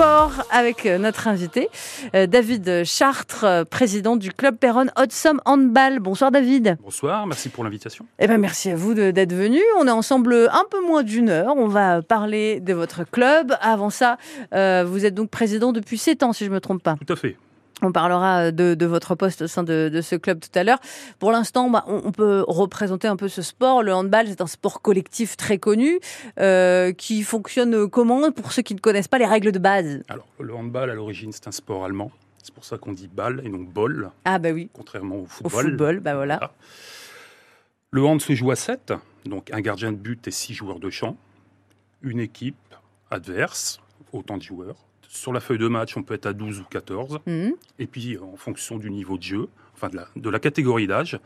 sport avec euh, notre invité, euh, David Chartres, euh, président du club Perron Hot Handball. Bonsoir David. Bonsoir, merci pour l'invitation. Eh ben merci à vous d'être venu. On est ensemble un peu moins d'une heure. On va parler de votre club. Avant ça, vous êtes donc président depuis 7 ans, si je ne me trompe pas. Tout à fait. On parlera euh, de, votre poste au sein de, ce club tout à l'heure. Pour l'instant, bah, on, peut représenter un peu ce sport. Le handball, c'est un sport collectif très connu euh, qui fonctionne comment pour ceux qui ne connaissent pas les règles de base? Alors, le handball, à l'origine, c'est un sport allemand. C'est pour ça qu'on dit balle et non ball. Ah bah oui. Contrairement au football. Au football, bah voilà. Le hand se joue à 7, donc un gardien de but et 6 joueurs de champ. Une équipe adverse, autant de joueurs sur la feuille de match, on peut être à 12 ou 14. Mhm. Et puis, en fonction du niveau de jeu, enfin de la, de la catégorie d'âge,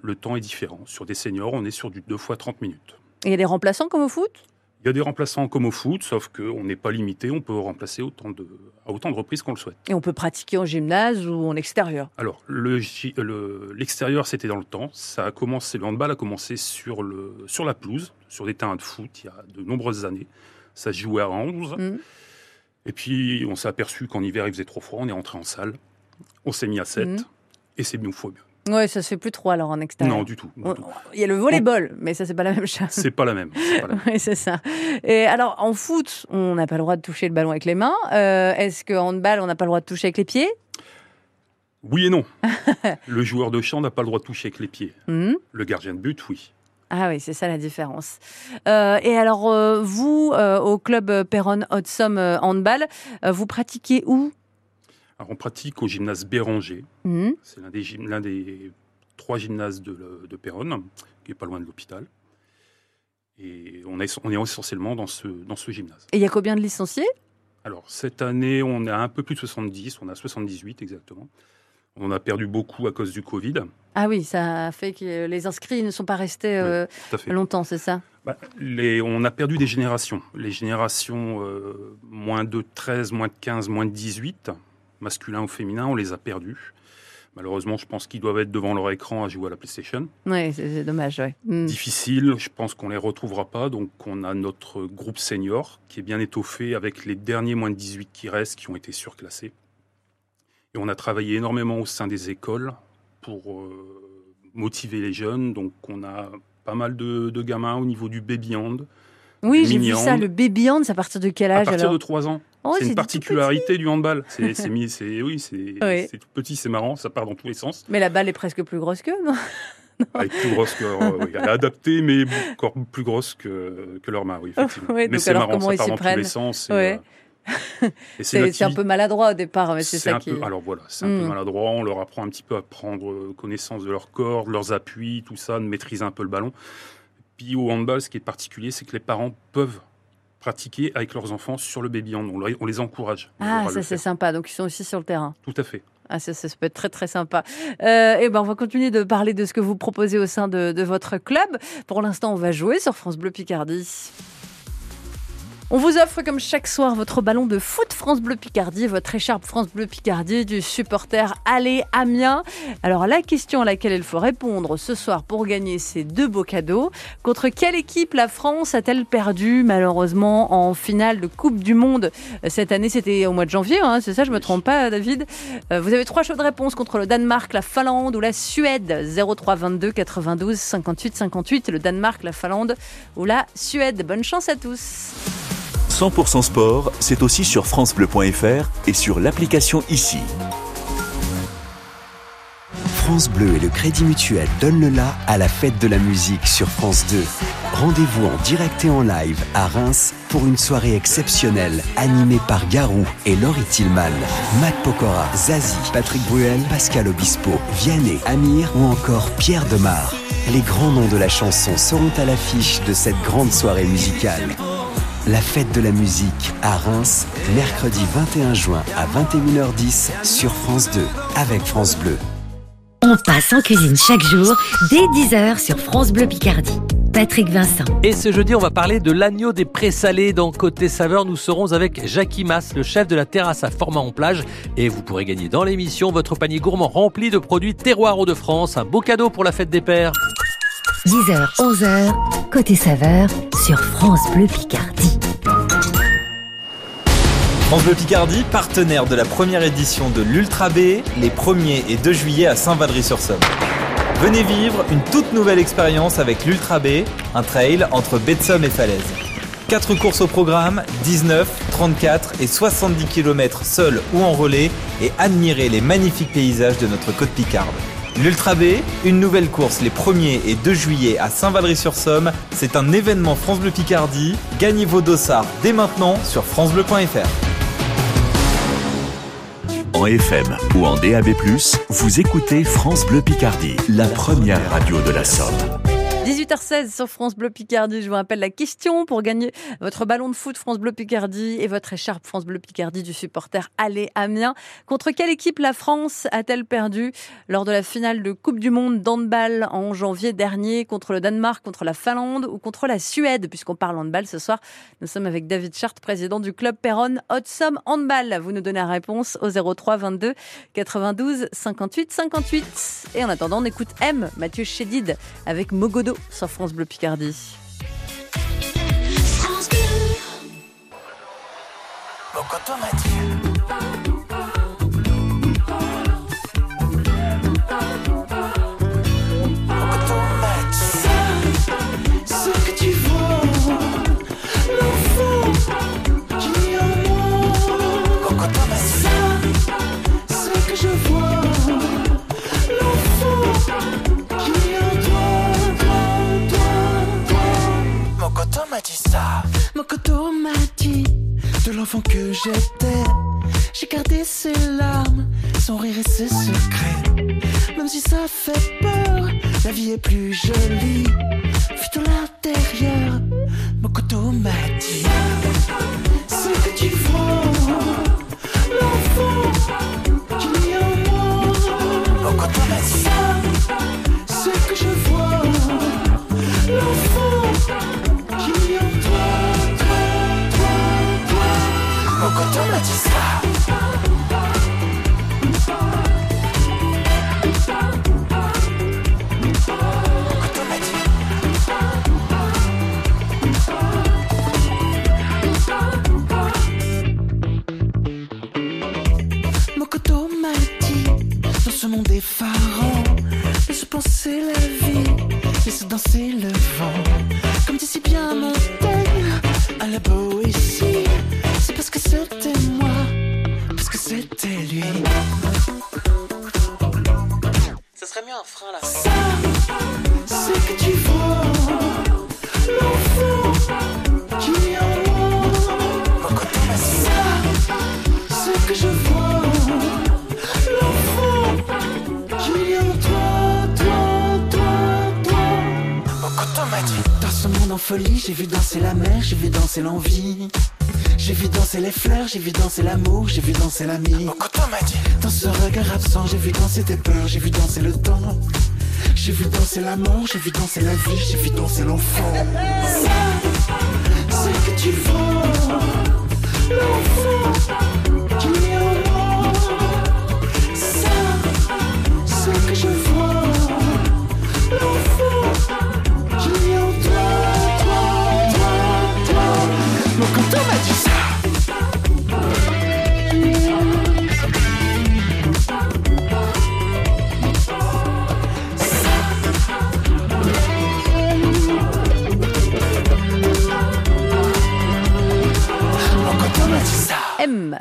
le temps est différent. Sur des seniors, on est sur du 2 fois 30 minutes. Et il y a des remplaçants comme au foot? Il y a des remplaçants comme au foot, sauf qu'on n'est pas limité, on peut remplacer autant de, à autant de reprises qu'on le souhaite. Et on peut pratiquer en gymnase ou en extérieur? Alors, l'extérieur, c'était dans le temps. Ça a commencé, le handball a commencé sur, le, sur la pelouse, sur des terrains de foot, il y a de nombreuses années. Ça se jouait à 11. Et puis, on s'est aperçu qu'en hiver, il faisait trop froid, on est rentré en salle, on s'est mis à 7, mhm. et c'est mieux fois mieux. Ouais, ça se fait plus trop alors en extérieur. Non, du tout. Il y a le volleyball, mais ça, c'est pas la même chose. C'est pas la même. oui, c'est ça. Et alors, en foot, on n'a pas le droit de toucher le ballon avec les mains. Euh, est-ce qu'en handball, on n'a pas le droit de toucher avec les pieds? Oui et non. le joueur de champ n'a pas le droit de toucher avec les pieds. Mhm. Le gardien de but, oui. Ah oui, c'est ça la différence. Euh, et alors, euh, vous, euh, au club Perron Hot Handball, vous pratiquez où? Alors, On pratique au gymnase Béranger. Mmh. C'est l'un des, trois gymnases de, de Perron, qui est pas loin de l'hôpital. Et on est, on est essentiellement dans ce, dans ce gymnase. Et il y a combien de licenciés? Alors, cette année, on a un peu plus de 70, on a 78 exactement. On a perdu beaucoup à cause du Covid. Ah oui, ça a fait que les inscrits ne sont pas restés euh, longtemps, c'est ça? Bah, les, On a perdu des générations. Les générations euh, moins de 13, moins de 15, moins de 18, masculin ou féminin, on les a perdus. Malheureusement, je pense qu'ils doivent être devant leur écran à jouer à la PlayStation. Oui, c'est dommage. Ouais. Hmm. Difficile, je pense qu'on les retrouvera pas. Donc, on a notre groupe senior qui est bien étoffé avec les derniers moins de 18 qui restent, qui ont été surclassés. Et on a travaillé énormément au sein des écoles pour euh, motiver les jeunes. Donc on a pas mal de, gamins au niveau du baby hand. Oui, j'ai vu ça, le baby hand, c'est à partir de quel âge À partir de 3 ans. Oh, c'est une particularité du handball. C'est c'est oui, c'est tout petit, c'est marrant, ça part dans tous les sens. Mais la balle est presque plus grosse qu'eux, non Elle est plus grosse que, euh, elle est adaptée, mais encore plus grosse que, que leurs mains, oui, effectivement. mais c'est marrant, ça part dans tous les sens. Euh, c'est un peu maladroit au départ, mais c'est ça qui. alors voilà, c'est un peu hmm. maladroit. On leur apprend un petit peu à prendre connaissance de leur corps, de leurs appuis, tout ça, de maîtriser un peu le ballon. Puis au handball, ce qui est particulier, c'est que les parents peuvent pratiquer avec leurs enfants sur le baby hand. On, les encourage. Ah, ça c'est sympa. Donc ils sont aussi sur le terrain. Tout à fait. Ah, ça, ça, peut être très très sympa. Euh, et ben, on va continuer de parler de ce que vous proposez au sein de, de votre club. Pour l'instant, on va jouer sur France Bleu Picardie. On vous offre comme chaque soir votre ballon de foot France Bleu Picardie, votre écharpe France Bleu Picardie du supporter Allez Amiens. Alors la question à laquelle il faut répondre ce soir pour gagner ces deux beaux cadeaux, contre quelle équipe la France a-t-elle perdu malheureusement en finale de Coupe du Monde Cette année? C'était au mois de janvier, hein, c'est ça, je me trompe pas David? Euh, Vous avez trois choix de réponse contre le Danemark, la Finlande ou la Suède. 03 22 92 58 58, le Danemark, la Finlande ou la Suède. Bonne chance à tous 100% sport, c'est aussi sur francebleu.fr et sur l'application ici. France Bleu et le Crédit Mutuel donnent le la à la fête de la musique sur France 2. Rendez-vous en direct et en live à Reims pour une soirée exceptionnelle animée par Garou et Laurie Tillman, Matt Pokora, Zazie, Patrick Bruel, Pascal Obispo, Vianney, Amir ou encore Pierre Demar. Les grands noms de la chanson seront à l'affiche de cette grande soirée musicale. La fête de la musique à Reims, mercredi 21 juin à 21h10 sur France 2 avec France Bleu. On passe en cuisine chaque jour dès 10h sur France Bleu Picardie. Patrick Vincent. Et ce jeudi, on va parler de l'agneau des présalés. Dans Côté Saveur, nous serons avec Jackie Mass, le chef de la terrasse à Format-en-Plage. Et vous pourrez gagner dans l'émission votre panier gourmand rempli de produits terroirs de France. Un beau cadeau pour la fête des pères. 10h, 11h, Côté Saveur sur France Bleu Picardie. France Bleu Picardie, partenaire de la première édition de l'Ultra B, les 1er et 2 juillet à Saint-Valery-sur-Somme. Venez vivre une toute nouvelle expérience avec l'Ultra B, un trail entre baie de Somme et Falaise. 4 courses au programme, 19, 34 et 70 km seuls ou en relais et admirez les magnifiques paysages de notre côte picarde. L'Ultra B, une nouvelle course les 1er et 2 juillet à Saint-Valery-sur-Somme, c'est un événement France Bleu Picardie. Gagnez vos dossards dès maintenant sur francebleu.fr. En FM ou en DAB+, vous écoutez France Bleu Picardie, la première radio de la Somme. 18h16 sur France Bleu Picardie. Je vous rappelle la question pour gagner votre ballon de foot France Bleu Picardie et votre écharpe France Bleu Picardie du supporter Allez Amiens. Contre quelle équipe la France a-t-elle perdu lors de la finale de Coupe du Monde d'handball en janvier dernier? Contre le Danemark, contre la Finlande ou contre la Suède? Puisqu'on parle handball ce soir, nous sommes avec David Chart, président du club Perron Hot Handball. Vous nous donnez la réponse au 03 22 92 58 58. Et en attendant, on écoute M, Mathieu Chédid avec Mogodo sur France Bleu Picardie. France Bleu. Ça. Mokoto m'a dit de l'enfant que j'étais. J'ai gardé ses larmes, son rire et ses secrets. Même si ça fait peur, la vie est plus jolie. Vu de l'intérieur, Mokoto m'a dit Ce que just en folie, j'ai vu danser la mer, j'ai vu danser l'envie j'ai vu danser les fleurs, j'ai vu danser l'amour, j'ai vu danser l'ami. Dans ce regard absent, j'ai vu danser tes peurs, j'ai vu danser le temps. J'ai vu danser la mort, j'ai vu danser la vie, j'ai vu danser l'enfant. C'est que tu vois l'enfant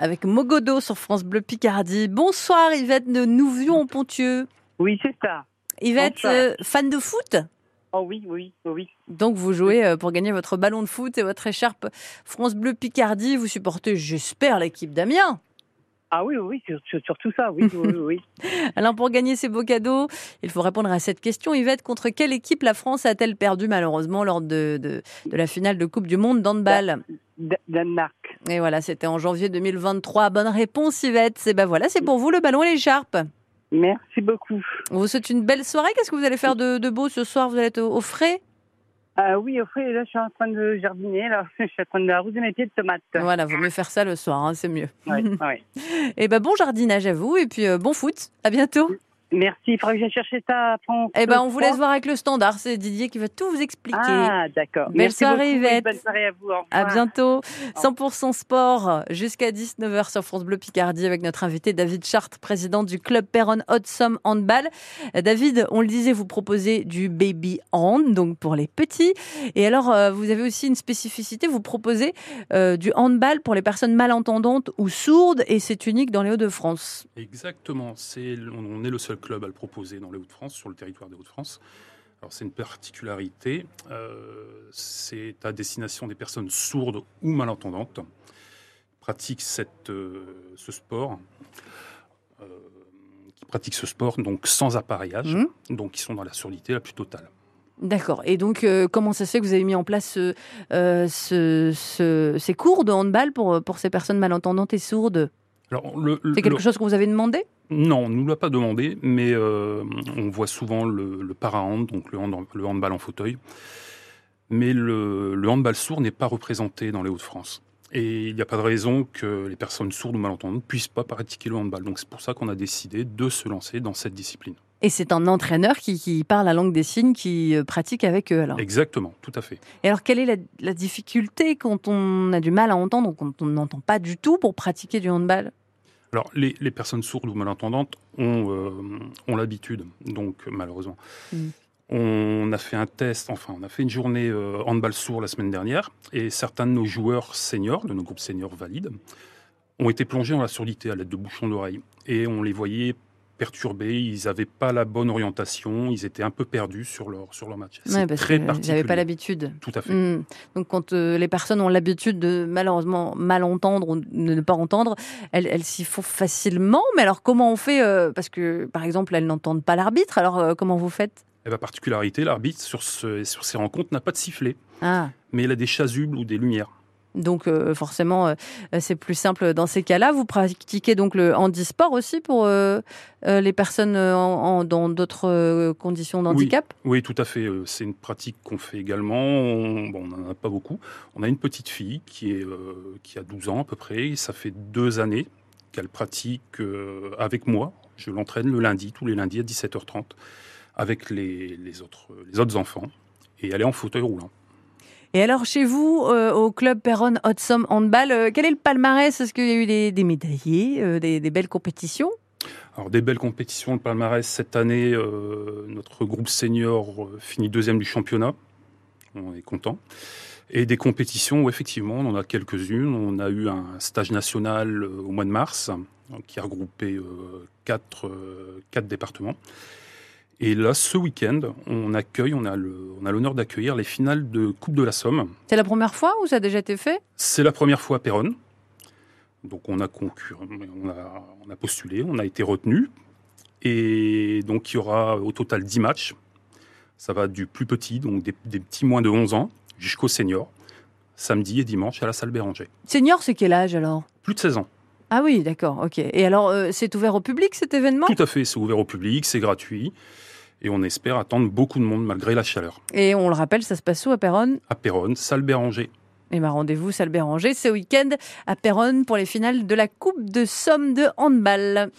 avec Mogodo sur France Bleu Picardie. Bonsoir Yvette de Nouvion-Pontieux. Oui, c'est ça. Yvette, euh, fan de foot? Oh oui, oui, oui. Donc vous jouez euh, pour gagner votre ballon de foot et votre écharpe France Bleu Picardie. Vous supportez, j'espère, l'équipe d'Amiens. Ah oui, oui, sur- sur- surtout ça, oui, oui, oui. Alors pour gagner ces beaux cadeaux, il faut répondre à cette question. Yvette, contre quelle équipe la France a-t-elle perdu malheureusement lors de, de, de la finale de Coupe du Monde d'handball? Danemark. Et voilà, c'était en janvier 2023. Bonne réponse Yvette. Et ben voilà, c'est pour vous le ballon et l'écharpe. Merci beaucoup. On vous souhaite une belle soirée. Qu'est-ce que vous allez faire de, de beau ce soir? Vous allez être au, au frais? Ah oui, au fait, là, je suis en train de jardiner, là. Je suis en train d'arroser mes pieds de tomates. Voilà, vaut mieux faire ça le soir, hein, c'est mieux. Ouais, ouais. Et ben bon jardinage à vous et puis euh, bon foot. À bientôt. Merci, il faudrait que j'aille chercher ça à France. Eh ben, on vous laisse 3. voir avec le standard. C'est Didier qui va tout vous expliquer. Ah, d'accord. Belle Merci soirée, beaucoup et Yvette. Bonne soirée à vous. Au À bientôt. 100% sport jusqu'à 19h sur France Bleu Picardie avec notre invité David Chartres, président du club Perron Hot Handball. Euh, David, on le disait, vous proposez du baby hand, donc pour les petits. Et alors, euh, vous avez aussi une spécificité, vous proposez euh, du handball pour les personnes malentendantes ou sourdes et c'est unique dans les Hauts-de-France. Exactement. C'est, on est le seul club à le proposer dans les Hauts-de-France, sur le territoire des Hauts-de-France. Alors c'est une particularité. euh, c'est à destination des personnes sourdes ou malentendantes qui pratiquent cette, euh, ce sport. euh, qui pratiquent ce sport donc sans appareillage, Mhm. donc qui sont dans la surdité la plus totale. D'accord. Et donc, euh, comment ça se fait que vous avez mis en place ce- euh, ce- ce- ces cours de handball pour, pour ces personnes malentendantes et sourdes? C'est quelque le- chose que vous avez demandé? Non, on ne nous l'a pas demandé, mais euh, on voit souvent le, le para-hand, donc le, hand- le handball en fauteuil. Mais le, le handball sourd n'est pas représenté dans les Hauts-de-France. Et il n'y a pas de raison que les personnes sourdes ou malentendantes ne puissent pas pratiquer le handball. Donc c'est pour ça qu'on a décidé de se lancer dans cette discipline. Et c'est un entraîneur qui, qui parle la langue des signes, qui euh, pratique avec eux alors? Exactement, tout à fait. Et alors, quelle est la, la difficulté quand on a du mal à entendre, quand on n'entend pas du tout pour pratiquer du handball? Alors, les, les personnes sourdes ou malentendantes ont, euh, ont l'habitude, donc malheureusement. Mm. On a fait un test, enfin, on a fait une journée euh, handball sourd la semaine dernière, et certains de nos joueurs seniors, de nos groupes seniors valides, ont été plongés dans la surdité à l'aide de bouchons d'oreille. Et on les voyait perturbés, ils n'avaient pas la bonne orientation, ils étaient un peu perdus sur leur, sur leur match. Ouais, parce très qu'ils n'avaient pas l'habitude. Tout à fait. Hmm. Donc, quand euh, les personnes ont l'habitude de malheureusement mal entendre ou de ne pas entendre, elles, elles s'y font facilement. Mais alors, comment on fait euh, Parce que, par exemple, elles n'entendent pas l'arbitre. Alors, euh, comment vous faites? Et la particularité, l'arbitre, sur, ce- sur ces rencontres, n'a pas de sifflet, Ah, mais il a des chasubles ou des lumières. Donc euh, forcément, euh, c'est plus simple dans ces cas-là. Vous pratiquez donc le handisport aussi pour euh, les personnes en- en- dans d'autres conditions d'handicap? Oui, tout à fait. C'est une pratique qu'on fait également. On bon, n'en a pas beaucoup. On a une petite fille qui, est, qui a 12 ans à peu près. Ça fait deux années qu'elle pratique avec moi. Je l'entraîne le lundi, tous les lundis à 17h30, avec les, les autres, les autres enfants. Et elle est en fauteuil roulant. Et alors, chez vous, euh, au club Perron Hot Handball, euh, quel est le palmarès? Est-ce qu'il y a eu des, médaillés, euh, des, belles compétitions? Alors, des belles compétitions, le palmarès. Cette année, notre groupe senior finit deuxième du championnat. On est content. Et des compétitions où, effectivement, on en a quelques-unes. On a eu un stage national au mois de mars, qui a regroupé quatre départements. Et là, ce week-end, on accueille, on a l'honneur d'accueillir les finales de Coupe de la Somme. C'est la première fois ou ça a déjà été fait? C'est la première fois à Péronne. Donc on a concur- on a, on a postulé, on a été retenu. Et donc il y aura au total 10 matchs. Ça va du plus petit, donc des, des petits moins de 11 ans, jusqu'au senior, samedi et dimanche à la salle Béranger. Senior, c'est quel âge alors? Plus de 16 ans. Ah oui, d'accord, ok. Et alors, euh, c'est ouvert au public cet événement? Tout à fait, c'est ouvert au public, c'est gratuit. Et on espère attendre beaucoup de monde malgré la chaleur. Et on le rappelle, ça se passe où à Péronne? À Péronne, salle Béranger. Et ben rendez-vous, salle Béranger, ce week-end à Péronne pour les finales de la Coupe de Somme de handball.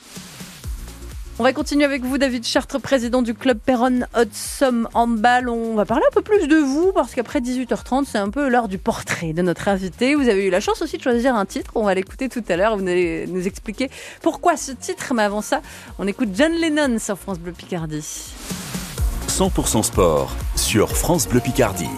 On va continuer avec vous, David Chartres, président du club Perron Hot Somme Handball. On va parler un peu plus de vous parce qu'après 18h30, c'est un peu l'heure du portrait de notre invité. Vous avez eu la chance aussi de choisir un titre. On va l'écouter tout à l'heure. Vous allez nous expliquer pourquoi ce titre. Mais avant ça, on écoute John Lennon sur France Bleu Picardie. 100% sport sur France Bleu Picardie.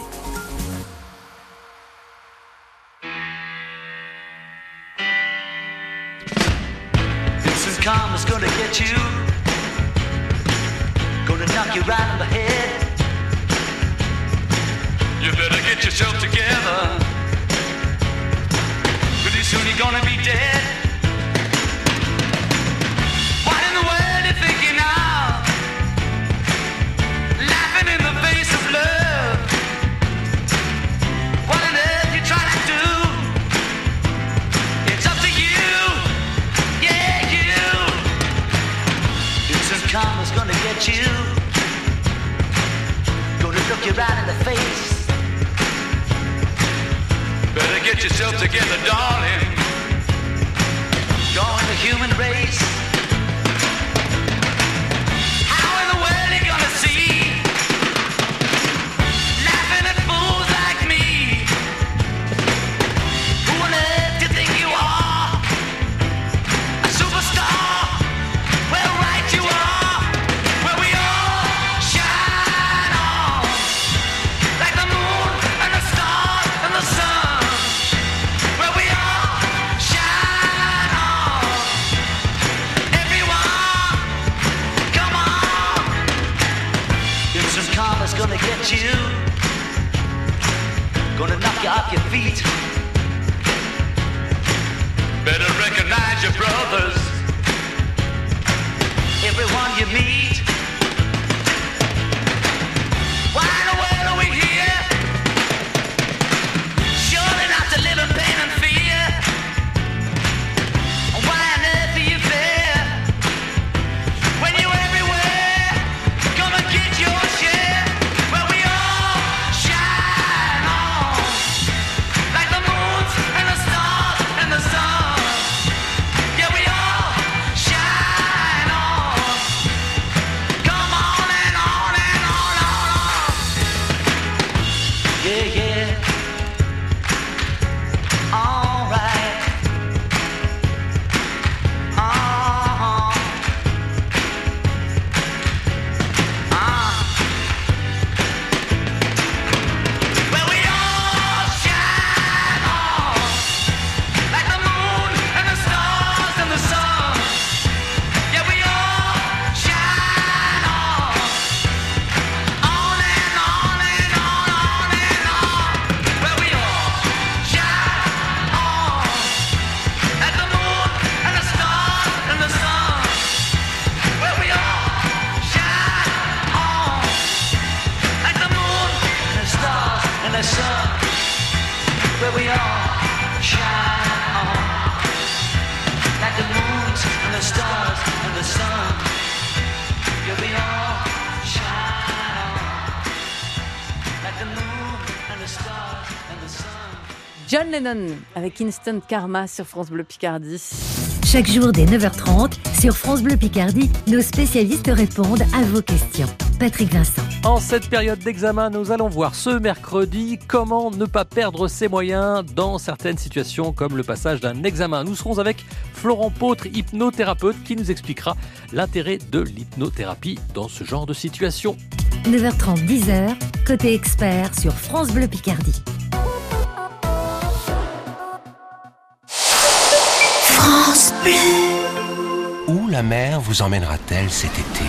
John Lennon avec Instant Karma sur France Bleu Picardie. Chaque jour dès 9h30, sur France Bleu Picardie, nos spécialistes répondent à vos questions. Patrick Vincent. En cette période d'examen, nous allons voir ce mercredi comment ne pas perdre ses moyens dans certaines situations comme le passage d'un examen. Nous serons avec Florent Pautre, hypnothérapeute, qui nous expliquera l'intérêt de l'hypnothérapie dans ce genre de situation. 9h30, 10h, côté expert sur France Bleu Picardie. Où la mer vous emmènera-t-elle cet été?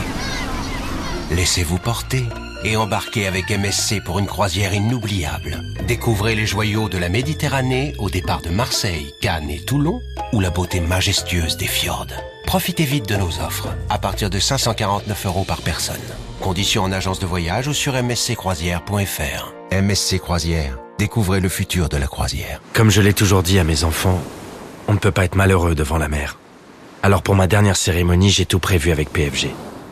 Laissez-vous porter et embarquez avec MSC pour une croisière inoubliable. Découvrez les joyaux de la Méditerranée au départ de Marseille, Cannes et Toulon ou la beauté majestueuse des fjords. Profitez vite de nos offres à partir de 549 euros par personne. Conditions en agence de voyage ou sur msccroisière.fr. MSC Croisière, découvrez le futur de la croisière. Comme je l'ai toujours dit à mes enfants, on ne peut pas être malheureux devant la mer. Alors pour ma dernière cérémonie, j'ai tout prévu avec PFG,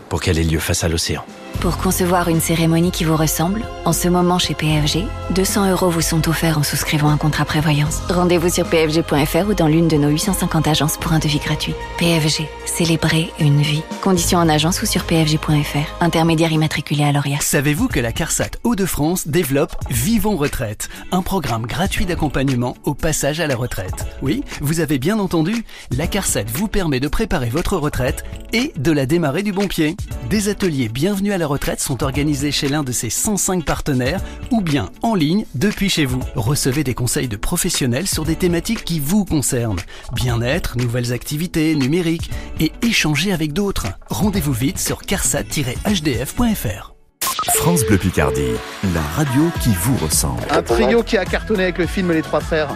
pour qu'elle ait lieu face à l'océan. Pour concevoir une cérémonie qui vous ressemble, en ce moment chez PFG, 200 euros vous sont offerts en souscrivant un contrat prévoyance. Rendez-vous sur pfg.fr ou dans l'une de nos 850 agences pour un devis gratuit. PFG, célébrer une vie. Conditions en agence ou sur pfg.fr. Intermédiaire immatriculé à l'ORIA. Savez-vous que la CARSAT Hauts-de-France développe Vivons Retraite, un programme gratuit d'accompagnement au passage à la retraite Oui, vous avez bien entendu, la CARSAT vous permet de préparer votre retraite et de la démarrer du bon pied. Des ateliers bienvenus à la retraite sont organisés chez l'un de ses 105 partenaires ou bien en ligne depuis chez vous. Recevez des conseils de professionnels sur des thématiques qui vous concernent. Bien-être, nouvelles activités, numérique et échanger avec d'autres. Rendez-vous vite sur carsat-hdf.fr. France Bleu Picardie, la radio qui vous ressemble. Un trio qui a cartonné avec le film Les Trois Frères.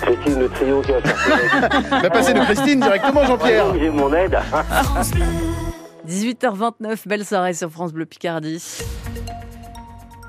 Christine, le trio qui a cartonné. Va passer de Christine directement, Jean-Pierre. J'ai mon aide. 18h29, belle soirée sur France Bleu Picardie.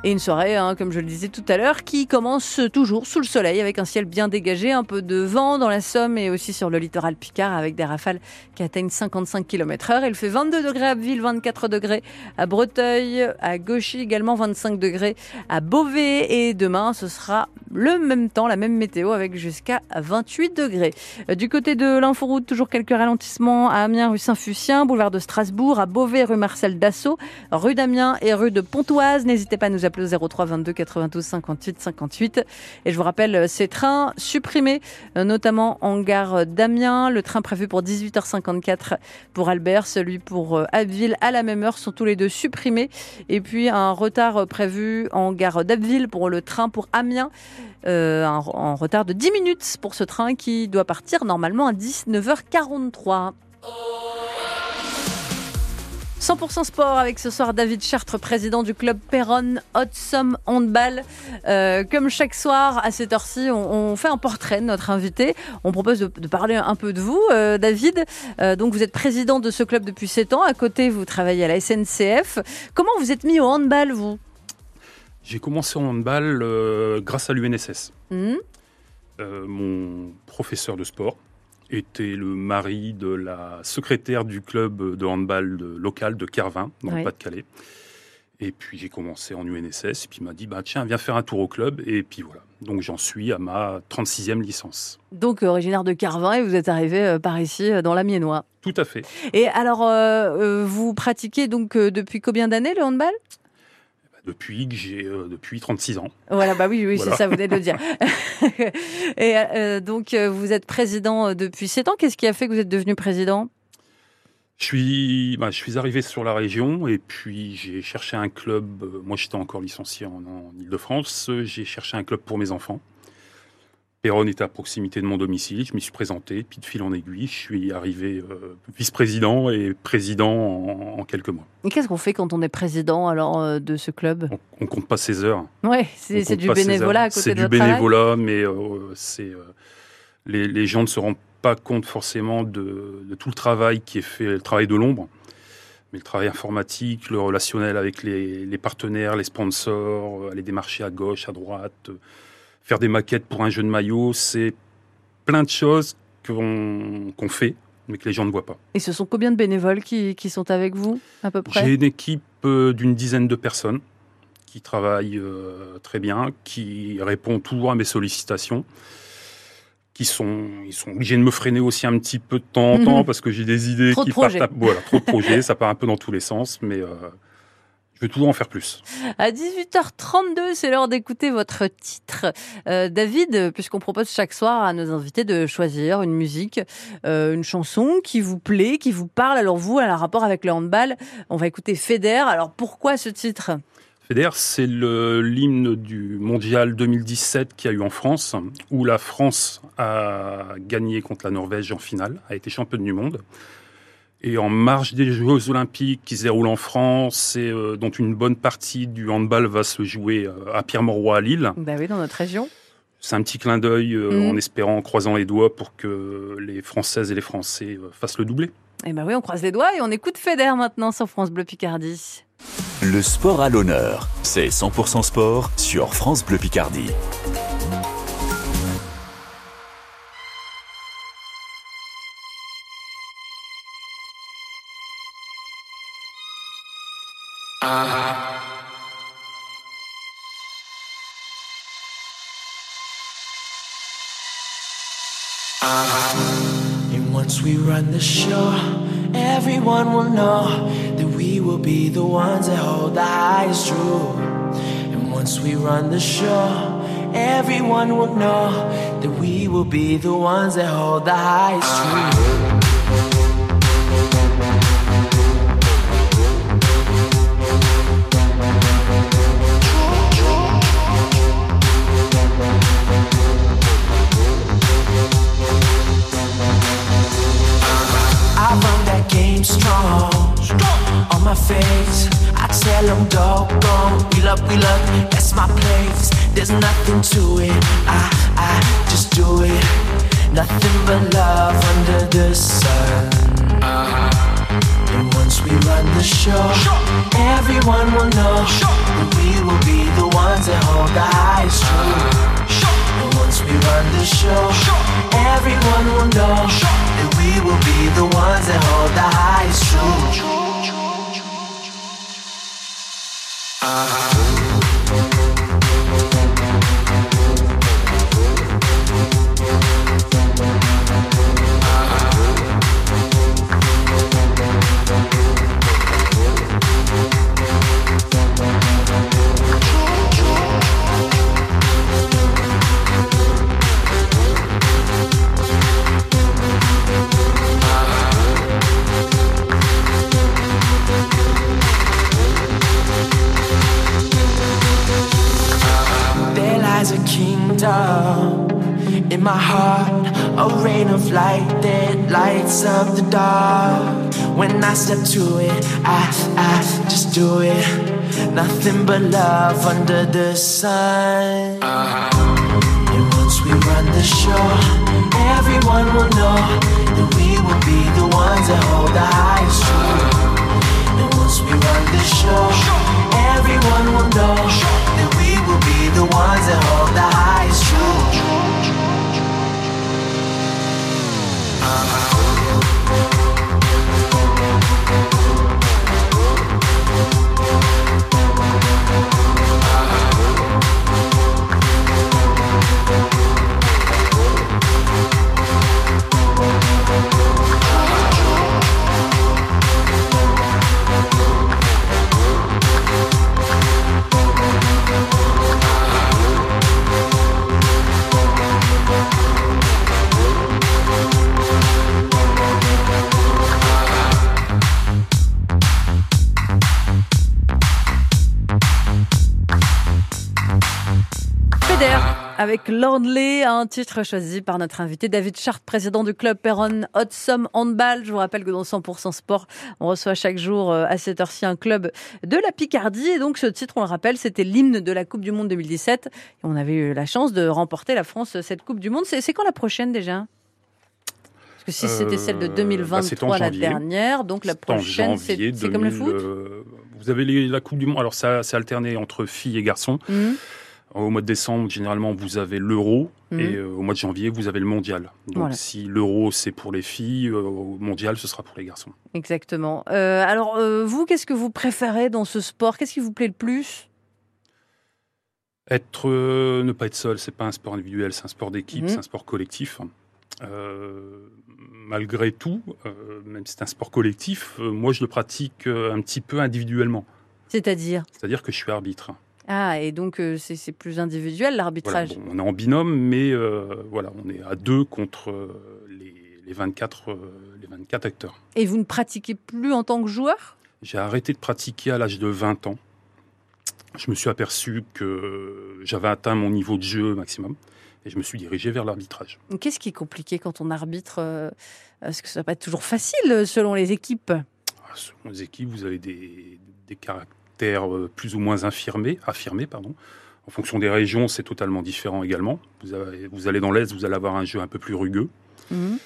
Et une soirée, hein, comme je le disais tout à l'heure, qui commence toujours sous le soleil avec un ciel bien dégagé, un peu de vent dans la Somme et aussi sur le littoral Picard avec des rafales qui atteignent 55 km heure. Il fait 22 degrés à Abbeville, 24 degrés à Breteuil, à Gauchy également 25 degrés à Beauvais et demain ce sera le même temps, la même météo avec jusqu'à 28 degrés. Euh, Du côté de l'inforoute, toujours quelques ralentissements à Amiens, rue Saint-Fucien, boulevard de Strasbourg, à Beauvais, rue Marcel Dassault, rue d'Amiens et rue de Pontoise. N'hésitez pas à nous appeler au 03 22 92 58 58. Et je vous rappelle euh, ces trains supprimés, euh, notamment en gare d'Amiens. Le train prévu pour 18h54 pour Albert, celui pour euh, Abbeville à la même heure sont tous les deux supprimés. Et puis un retard euh, prévu en gare d'Abbeville pour le train pour Amiens. Euh, un- en retard de 10 minutes pour ce train qui doit partir normalement à 19h43. 100% sport avec ce soir David Chartres, président du club Perron Hot Handball. Euh, comme chaque soir à cette heure-ci, on, on, fait un portrait de notre invité. On propose de, de parler un peu de vous, euh, David. Euh, donc vous êtes président de ce club depuis 7 ans. À côté, vous travaillez à la SNCF. Comment vous êtes mis au handball, vous? J'ai commencé en handball grâce à l'UNSS. Mmh. mon professeur de sport était le mari de la secrétaire du club de handball local de Carvin, dans Ouais. le Pas-de-Calais. Et puis j'ai commencé en UNSS, et puis il m'a dit bah, Tiens, viens faire un tour au club. Et puis voilà. Donc j'en suis à ma 36e licence. Donc euh, originaire de Carvin et vous êtes arrivé euh, par ici euh, dans la Miennois. Tout à fait. Et alors, euh, vous pratiquez donc depuis combien d'années le handball? Depuis que j'ai euh, depuis 36 ans. Voilà, bah oui, oui, Voilà. c'est ça, vous venez de le dire. et euh, donc, euh, vous êtes président euh, depuis 7 ans. Qu'est-ce qui a fait que vous êtes devenu président? Je suis, bah, je suis arrivé sur la région et puis j'ai cherché un club. euh, Moi, j'étais encore licencié en, en Ile-de-France. euh, J'ai cherché un club pour mes enfants. Péronne était à proximité de mon domicile. Je m'y suis présenté. Puis de fil en aiguille, je suis arrivé euh, vice-président et président en, en quelques mois. Et qu'est-ce qu'on fait quand on est président alors euh, de ce club? On compte pas ses heures. Ouais, c'est du bénévolat à côté C'est du bénévolat, mais euh, c'est les, les gens ne se rendent pas compte forcément de, de tout le travail qui est fait, le travail de l'ombre, mais le travail informatique, le relationnel avec les, les partenaires, les sponsors, aller démarcher à gauche, à droite, faire des maquettes pour un jeu de maillot, c'est plein de choses qu'on fait, mais que les gens ne voient pas. Et ce sont combien de bénévoles qui, qui sont avec vous, à peu près? J'ai une équipe euh, d'une dizaine de personnes qui travaillent euh, très bien, qui répond toujours à mes sollicitations, qui sont, ils sont obligés de me freiner aussi un petit peu de temps en Mhm. temps parce que j'ai des idées Trop de qui partent. projets. à- Voilà, trop de projets, ça part un peu dans tous les sens, mais euh, je veux toujours en faire plus. À 18h32, c'est l'heure d'écouter votre titre. Euh, David, puisqu'on propose chaque soir à nos invités de choisir une musique, euh, une chanson qui vous plaît, qui vous parle. Alors vous, elle a un rapport avec le handball. On va écouter Feder. Alors pourquoi ce titre? FEDER, c'est l'hymne du mondial 2017 qu'il y a eu en France, où la France a gagné contre la Norvège en finale, a été championne du monde. Et en marge des Jeux Olympiques qui se déroulent en France, et euh, dont une bonne partie du handball va se jouer euh, à Pierre-Mauroy à Lille, Bah oui, dans notre région. c'est un petit clin d'œil euh, Mhm. en espérant, en croisant les doigts pour que les Françaises et les Français euh, fassent le doublé. Eh ben oui, on croise les doigts et on écoute Feder maintenant sur France Bleu Picardie. Le sport à l'honneur, c'est 100% sport sur France Bleu Picardie. Once we run the show, everyone will know that we will be the ones that hold the highest truth. And once we run the show, everyone will know that we will be the ones that hold the highest truth. Game strong. On my face, I tell them dog gone. Wheel up, wheel up, that's my place. There's nothing to it. I, I just do it. Nothing but love under the sun. Uh-huh. And once we run the show, everyone will know that we will be the ones that hold the highest truth. And once we run the show, everyone will know that we will be the ones that hold the highest truth. Uh-huh. Rain of light that lights up the dark. When I step to it, I, I just do it. Nothing but love under the sun. And once we run the show, everyone will know that we will be the ones that hold the highest truth. And once we run the show, everyone will know that we will be the ones that hold the highest truth. Avec Landley, un titre choisi par notre invité David Chart, président du club Perron Hot Handball. Je vous rappelle que dans 100% Sport, on reçoit chaque jour euh, à cette heure-ci un club de la Picardie. Et donc ce titre, on le rappelle, c'était l'hymne de la Coupe du Monde 2017. Et on avait eu la chance de remporter la France euh, cette Coupe du Monde. C'est quand la prochaine déjà? Parce que si c'était celle de Euh, bah, 2023 c'est en la dernière, donc la prochaine, c'est comme le 2000, foot euh, Vous avez la Coupe du Monde. Alors, ça c'est alterné entre filles et garçons. Mhm. Au mois de décembre, généralement, vous avez l'Euro. Mhm. Et euh, au mois de janvier, vous avez le Mondial. Donc, Voilà. si l'Euro, c'est pour les filles, euh, au Mondial, ce sera pour les garçons. Exactement. Euh, alors, euh, vous, qu'est-ce que vous préférez dans ce sport? Qu'est-ce qui vous plaît le plus? Être, euh, ne pas être seul, c'est pas un sport individuel, c'est un sport d'équipe, Mhm. c'est un sport collectif. Euh, malgré tout, euh, même si c'est un sport collectif, euh, moi je le pratique euh, un petit peu individuellement. C'est-à-dire? C'est-à-dire que je suis arbitre. Ah, et donc euh, c'est plus individuel Voilà, l'arbitrage. bon, on est en binôme, mais euh, voilà, on est à deux contre euh, les, les 24, euh, les 24 acteurs. Et vous ne pratiquez plus en tant que joueur? J'ai arrêté de pratiquer à l'âge de 20 ans. Je me suis aperçu que j'avais atteint mon niveau de jeu maximum et je me suis dirigé vers l'arbitrage. Qu'est-ce qui est compliqué quand on arbitre Parce que ça va pas être toujours facile selon les équipes? Ah, Selon les équipes, vous avez des, des caractères euh, plus ou moins affirmés, affirmés pardon. En fonction des régions, c'est totalement différent également. Vous, avez- vous allez dans l'Est, vous allez avoir un jeu un peu plus rugueux, Mhm.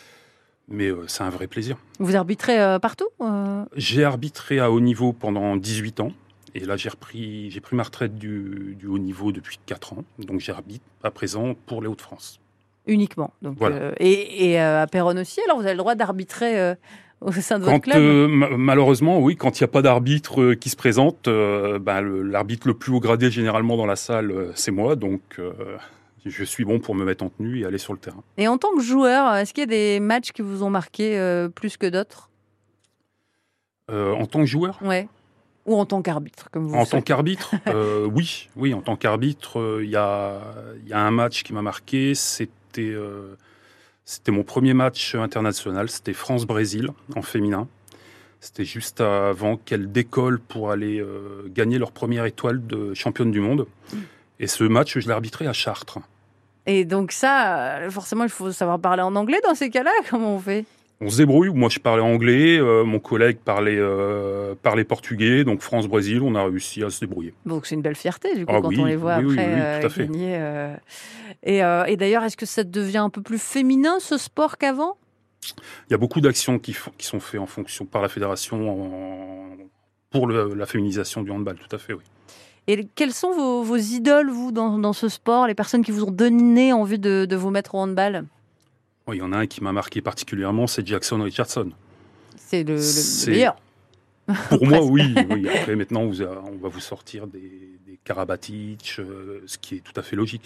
mais euh, c'est un vrai plaisir. Vous arbitrez euh, partout euh? J'ai arbitré à haut niveau pendant 18 ans. Et là, j'ai repris, j'ai pris ma retraite du, du haut niveau depuis 4 ans. Donc, j'arbitre à présent pour les Hauts-de-France. uniquement. Donc, Voilà. et et, à Péronne aussi, alors vous avez le droit d'arbitrer au sein de votre Quand, club euh, ma- malheureusement, oui, quand il n'y a pas d'arbitre euh, qui se présente, euh, ben, l'arbitre le plus haut gradé généralement dans la salle, c'est moi. Donc, je suis bon pour me mettre en tenue et aller sur le terrain. Et en tant que joueur, est-ce qu'il y a des matchs qui vous ont marqué euh, plus que d'autres? Euh, en tant que joueur, Ouais. Ou en tant qu'arbitre, comme vous En tant qu'arbitre, euh, oui, oui, en tant qu'arbitre, il y, a, y a un match qui m'a marqué. C'était c'était mon premier match international. C'était France-Brésil en féminin. C'était juste avant qu'elle décolle pour aller euh, gagner leur première étoile de championne du monde. Et ce match, je l'ai à Chartres. Et donc ça, euh, forcément, il faut savoir parler en anglais dans ces cas-là. Comment on fait? On se débrouille. Moi, je parlais anglais. euh, mon collègue parlait, euh, parlait portugais. Donc France-Brésil, on a réussi à se débrouiller. Donc c'est une belle fierté du coup Ah quand oui, on les voit oui, après oui, euh, gagner. Et, et d'ailleurs, est-ce que ça devient un peu plus féminin ce sport qu'avant? Il y a beaucoup d'actions qui, sont faites en fonction par la fédération en- pour le- la féminisation du handball, tout à fait, oui. Et quelles sont vos, vos idoles, vous, dans, dans ce sport? Les personnes qui vous ont donné envie de, de vous mettre au handball? Il y en a un qui m'a marqué particulièrement, c'est Jackson Richardson. C'est le, le- meilleur. Pour moi, oui, oui. Après, maintenant, vous on va vous sortir des, des Karabatic, euh, ce qui est tout à fait logique.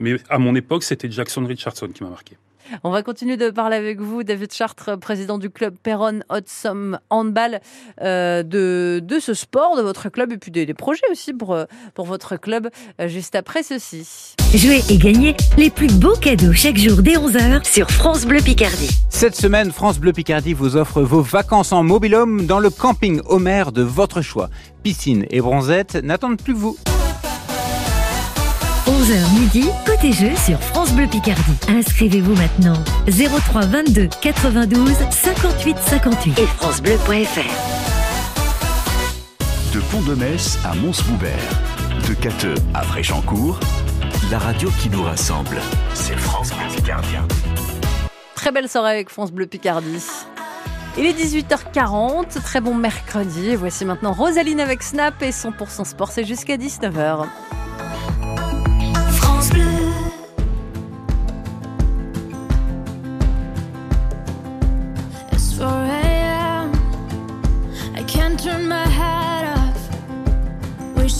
Mais à mon époque, c'était Jackson Richardson qui m'a marqué. On va continuer de parler avec vous, David Chartres, président du club Perron Hot Handball, euh, de, de ce sport, de votre club, et puis des, des projets aussi pour, euh, pour votre club, euh, juste après ceci. Jouer et gagner les plus beaux cadeaux chaque jour dès 11h sur France Bleu Picardie. Cette semaine, France Bleu Picardie vous offre vos vacances en mobilhome dans le camping Homer de votre choix. Piscine et bronzette n'attendent plus que vous. 11h midi, côté jeu sur France Bleu Picardie. Inscrivez-vous maintenant 03 22 92 58 58 et francebleu.fr. De Pont-de-Metz à Mons-Boubert, de Cateux à Fréchancourt, la radio qui nous rassemble, c'est France Bleu Picardie. Très belle soirée avec France Bleu Picardie. Il est 18h40, très bon mercredi. Voici maintenant Rosaline avec Snap et 100% sport, c'est jusqu'à 19h.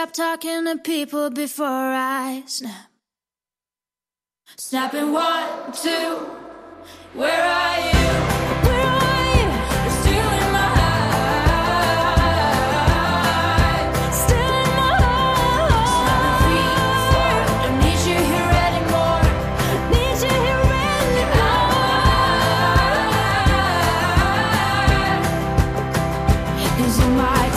stop talking to people before I snap. Snapping one, two. Where are you? Where are you? Still don't need You're still in my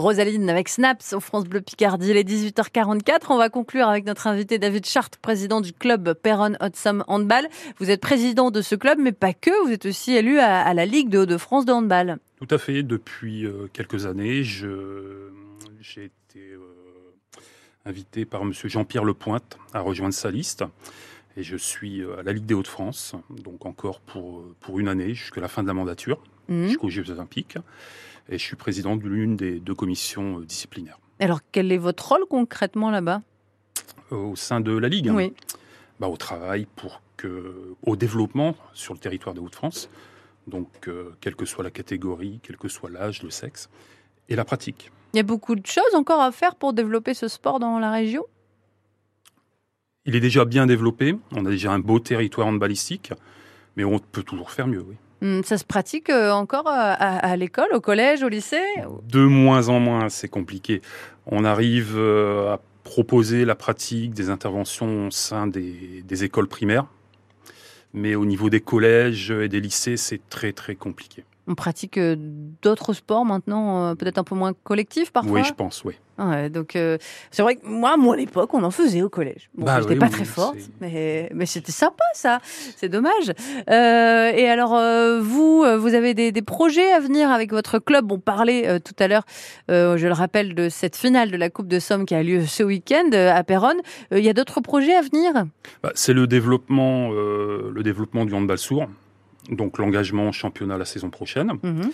Rosaline avec Snaps au France Bleu Picardie, il est 18h44. On va conclure avec notre invité David Chart, président du club Perron Hotsam Handball. Vous êtes président de ce club, mais pas que, vous êtes aussi élu à, à la Ligue de Hauts-de-France de handball. Tout à fait. Depuis euh, quelques années, j'ai été euh, invité par M. Jean-Pierre Lepointe à rejoindre sa liste. Et je suis euh, à la Ligue des Hauts-de-France, donc encore pour, pour une année, jusqu'à la fin de la mandature, Mhm. jusqu'aux Jeux Olympiques. Et je suis président de l'une des deux commissions euh, disciplinaires Alors, quel est votre rôle concrètement là-bas? Au sein de la Ligue. hein. Oui. Bah, au travail pour que, au développement sur le territoire des Hauts-de-France, donc euh, quelle que soit la catégorie, quel que soit l'âge, le sexe, et la pratique. Il y a beaucoup de choses encore à faire pour développer ce sport dans la région? Il est déjà bien développé, on a déjà un beau territoire handballistique, mais on peut toujours faire mieux, oui. Hum, Ça se pratique euh, encore euh, à, l'école, au collège, au lycée De moins en moins, c'est compliqué. On arrive euh, à proposer la pratique des interventions au sein des écoles primaires, mais au niveau des collèges et des lycées, c'est très très compliqué. On pratique euh, d'autres sports maintenant, euh, peut-être un peu moins collectifs parfois? Oui, je pense, oui. Ouais, donc euh, c'est vrai que moi, moi à l'époque, on en faisait au collège. Bon, Bah j'étais oui, pas oui, très forte, mais, mais c'était sympa ça. C'est dommage. Euh, et alors, euh, vous, vous avez des, des projets à venir avec votre club? On parlait tout à l'heure, je le rappelle, de cette finale de la Coupe de Somme qui a lieu ce week-end à Péronne. Il y a d'autres projets à venir? Bah, c'est le développement, le développement du handball sourd, donc l'engagement en championnat la saison prochaine. Mhm.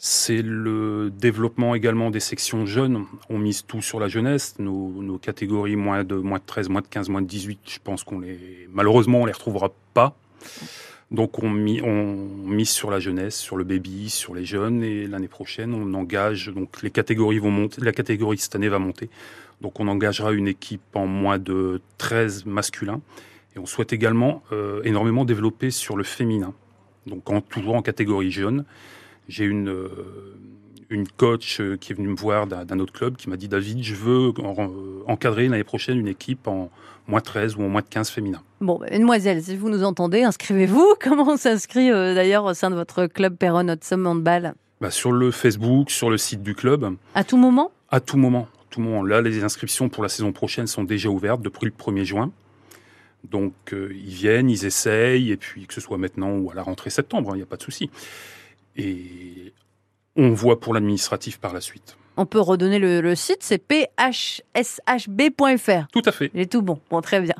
C'est le développement également des sections jeunes. On mise tout sur la jeunesse. Nos, nos catégories moins de, moins de 13, moins de 15, moins de 18, je pense qu'on les, malheureusement, on les retrouvera pas. Donc on, mi- on mise sur la jeunesse, sur le baby, sur les jeunes. Et l'année prochaine, on engage, donc les catégories vont monter. La catégorie cette année va monter. Donc on engagera une équipe en moins de 13 masculins. Et on souhaite également euh, énormément développer sur le féminin. Donc en, toujours en catégorie jeune. J'ai une, euh, une coach euh, qui est venue me voir d'un autre club qui m'a dit David, je veux en- encadrer l'année prochaine une équipe en moins 13 ou en moins de 15 féminins. Bon, bah, mesdemoiselles, si vous nous entendez, inscrivez-vous. Comment on s'inscrit euh, d'ailleurs au sein de votre club Haute Somme Handball? Bah, sur le Facebook, sur le site du club, À tout moment? À tout moment. à Tout moment. Là, les inscriptions pour la saison prochaine sont déjà ouvertes depuis le 1er juin. Donc, euh, ils viennent, ils essayent, et puis que ce soit maintenant ou à la rentrée septembre, il n'y a pas de souci. Et on voit pour l'administratif par la suite. On peut redonner le, le site, c'est phshb.fr. Tout à fait. Il est tout bon. Bon, très bien.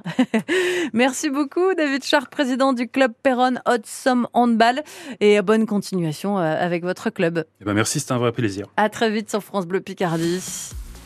Merci beaucoup, David Char, président du club Péronne Haute Somme Handball. Et bonne continuation euh, avec votre club. Eh ben, merci, c'était un vrai plaisir. À très vite sur France Bleu Picardie.